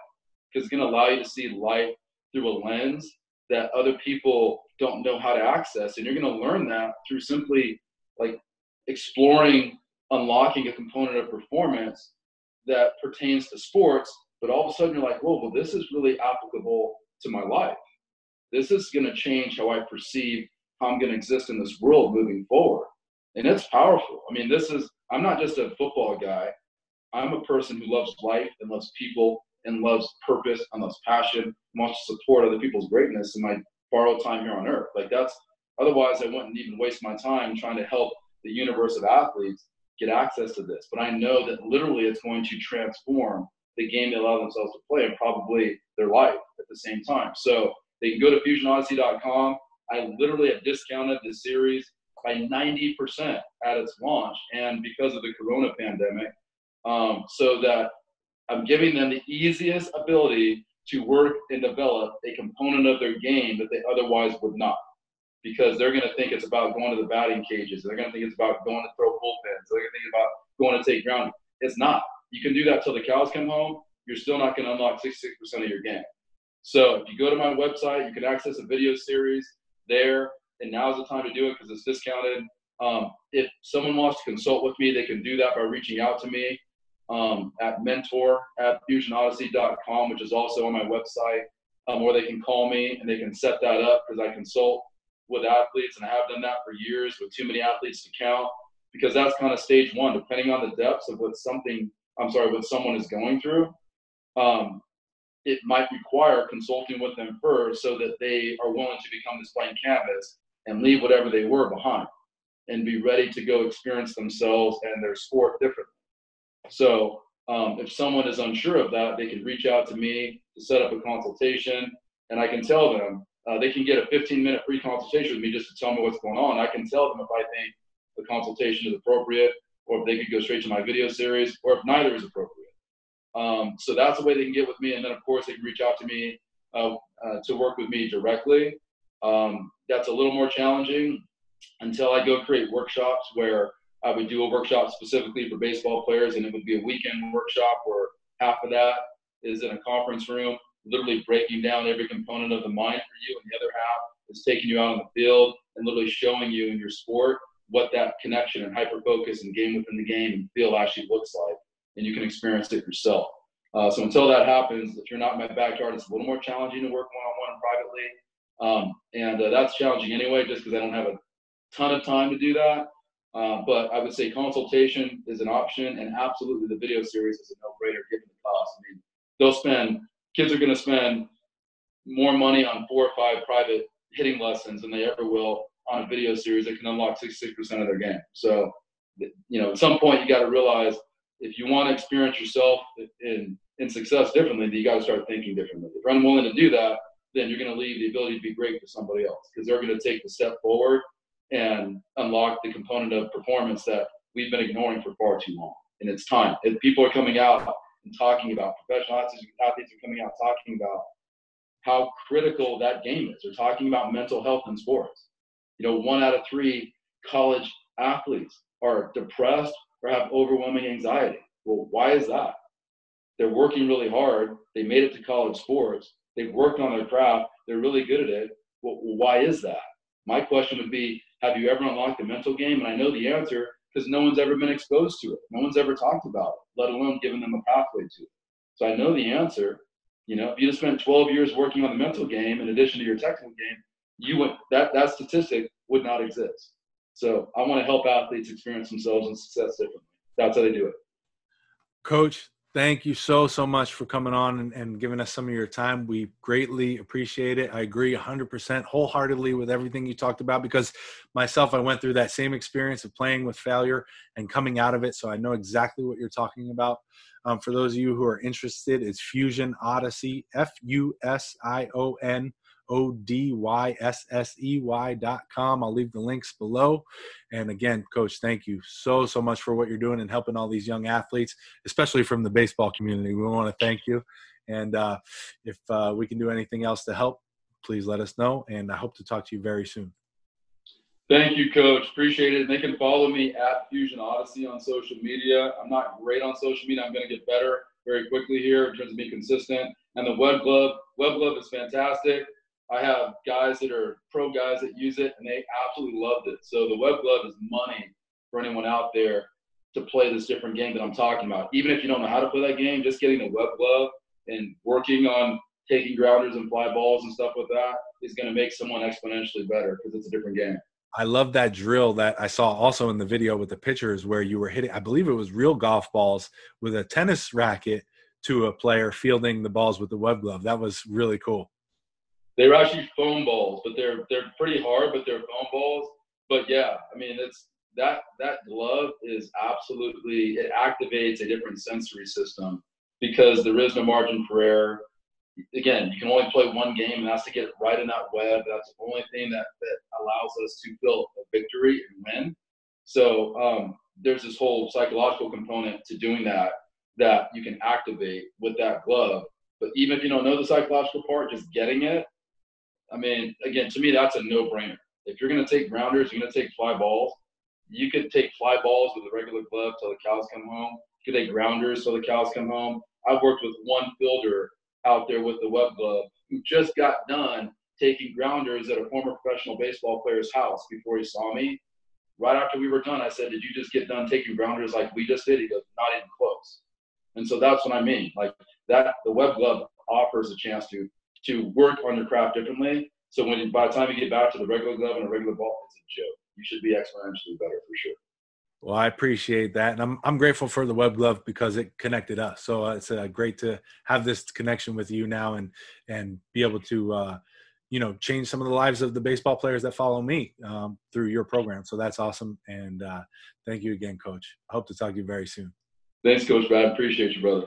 because it's going to allow you to see life through a lens that other people don't know how to access. And you're going to learn that through simply like exploring, unlocking a component of performance that pertains to sports. But all of a sudden you're like, whoa, well, this is really applicable to my life. This is going to change how I perceive how I'm going to exist in this world moving forward. And it's powerful. I mean, this is, I'm not just a football guy. I'm a person who loves life and loves people and loves purpose and loves passion, and wants to support other people's greatness in my borrowed time here on earth. Like that's otherwise I wouldn't even waste my time trying to help the universe of athletes get access to this. But I know that literally it's going to transform the game they allow themselves to play and probably their life at the same time. So they can go to fusionodyssey.com. I literally have discounted the series by 90% at its launch and because of the corona pandemic um, so that I'm giving them the easiest ability to work and develop a component of their game that they otherwise would not. Because they're going to think it's about going to the batting cages. They're going to think it's about going to throw bullpens. They're going to think about going to take ground. It's not. You can do that till the cows come home. You're still not going to unlock 66% of your game. So if you go to my website, you can access a video series there. And now's the time to do it because it's discounted. Um, if someone wants to consult with me, they can do that by reaching out to me um, at mentor at fusionodyssey.com, which is also on my website, um, or they can call me and they can set that up because I consult with athletes and I have done that for years with too many athletes to count because that's kind of stage one, depending on the depths of what something, I'm sorry, what someone is going through. Um, it might require consulting with them first so that they are willing to become this blank canvas and leave whatever they were behind and be ready to go experience themselves and their sport differently. So um, if someone is unsure of that, they can reach out to me to set up a consultation, and I can tell them uh, they can get a 15 minute free consultation with me just to tell me what's going on. I can tell them if I think the consultation is appropriate, or if they could go straight to my video series, or if neither is appropriate. Um, so that's the way they can get with me, and then of course they can reach out to me uh, uh, to work with me directly. Um, that's a little more challenging until I go create workshops where I would do a workshop specifically for baseball players, and it would be a weekend workshop where half of that is in a conference room, literally breaking down every component of the mind for you, and the other half is taking you out on the field and literally showing you in your sport what that connection and hyper focus and game within the game and feel actually looks like, and you can experience it yourself. Uh, so until that happens, if you're not in my backyard, it's a little more challenging to work one-on-one privately, um, and uh, that's challenging anyway, just because I don't have a ton of time to do that. Uh, but I would say consultation is an option, and absolutely the video series is a no-brainer given the cost. I mean, they'll spend kids are going to spend more money on four or five private hitting lessons than they ever will on a video series that can unlock 66% of their game. So, you know, at some point you got to realize if you want to experience yourself in in success differently, then you got to start thinking differently. If you're unwilling to do that, then you're going to leave the ability to be great to somebody else because they're going to take the step forward and unlock the component of performance that we've been ignoring for far too long. And it's time. If people are coming out and talking about professional athletes, athletes are coming out talking about how critical that game is. They're talking about mental health in sports. You know, one out of three college athletes are depressed or have overwhelming anxiety. Well, why is that? They're working really hard. They made it to college sports. They've worked on their craft. They're really good at it. Well, why is that? My question would be have you ever unlocked the mental game? And I know the answer because no one's ever been exposed to it. No one's ever talked about it, let alone given them a pathway to it. So I know the answer. You know, if you just spent 12 years working on the mental game in addition to your technical game, you would that that statistic would not exist. So I want to help athletes experience themselves and success differently. That's how they do it. Coach, thank you so so much for coming on and, and, giving us some of your time. We greatly appreciate it. I agree 100% wholeheartedly with everything you talked about because myself i went through that same experience of playing with failure and coming out of it so i know exactly what you're talking about. Um, for those of you who are interested it's fusion odyssey f-u-s-i-o-n O D Y S S E Y dot com. I'll leave the links below. And again, coach, thank you so, so much for what you're doing and helping all these young athletes, especially from the baseball community. We want to thank you. And uh, if uh, we can do anything else to help, please let us know. And I hope to talk to you very soon. Thank you, Coach. Appreciate it. And they can follow me at Fusion Odyssey on social media. I'm not great on social media. I'm going to get better very quickly here in terms of being consistent. And the Web Glove, Web Glove is fantastic. I have guys that are pro guys that use it, and they absolutely loved it. So the web glove is money for anyone out there to play this different game that I'm talking about. Even if you don't know how to play that game, just getting the web glove and working on taking grounders and fly balls and stuff with that is going to make someone exponentially better because it's a different game. I love that drill that I saw also in the video with the pitchers where you were hitting, I believe it was real golf balls with a tennis racket to a player fielding the balls with the web glove. That was really cool. They were actually foam balls, but they're they're pretty hard, but they're foam balls. But yeah, I mean it's that that glove is absolutely it activates a different sensory system because there is no margin for error. Again, you can only play one game, and that's to get right in that web. That's the only thing that, that allows us to feel a victory and win. So um, there's this whole psychological component to doing that that you can activate with that glove. But even if you don't know the psychological part, just getting it, I mean, again, to me, that's a no-brainer. If you're going to take grounders, you're going to take fly balls. You could take fly balls with a regular glove till the cows come home. You could take grounders till the cows come home. I've worked with one fielder out there with the web glove who just got done taking grounders at a former professional baseball player's house before he saw me. Right after we were done, I said, Did you just get done taking grounders like we just did? He goes, Not even close. And so that's what I mean. Like that, the web glove offers a chance to to work on your craft differently. So when by the time you get back to the regular glove and a regular ball, it's a joke. You should be exponentially better for sure. Well, I appreciate that, and I'm I'm grateful for the web glove because it connected us. So uh, it's uh, great to have this connection with you now, and and be able to, uh, you know, change some of the lives of the baseball players that follow me um, through your program. So that's awesome, and uh, thank you again, Coach. I hope to talk to you very soon. Thanks, Coach Brad. Appreciate you, brother.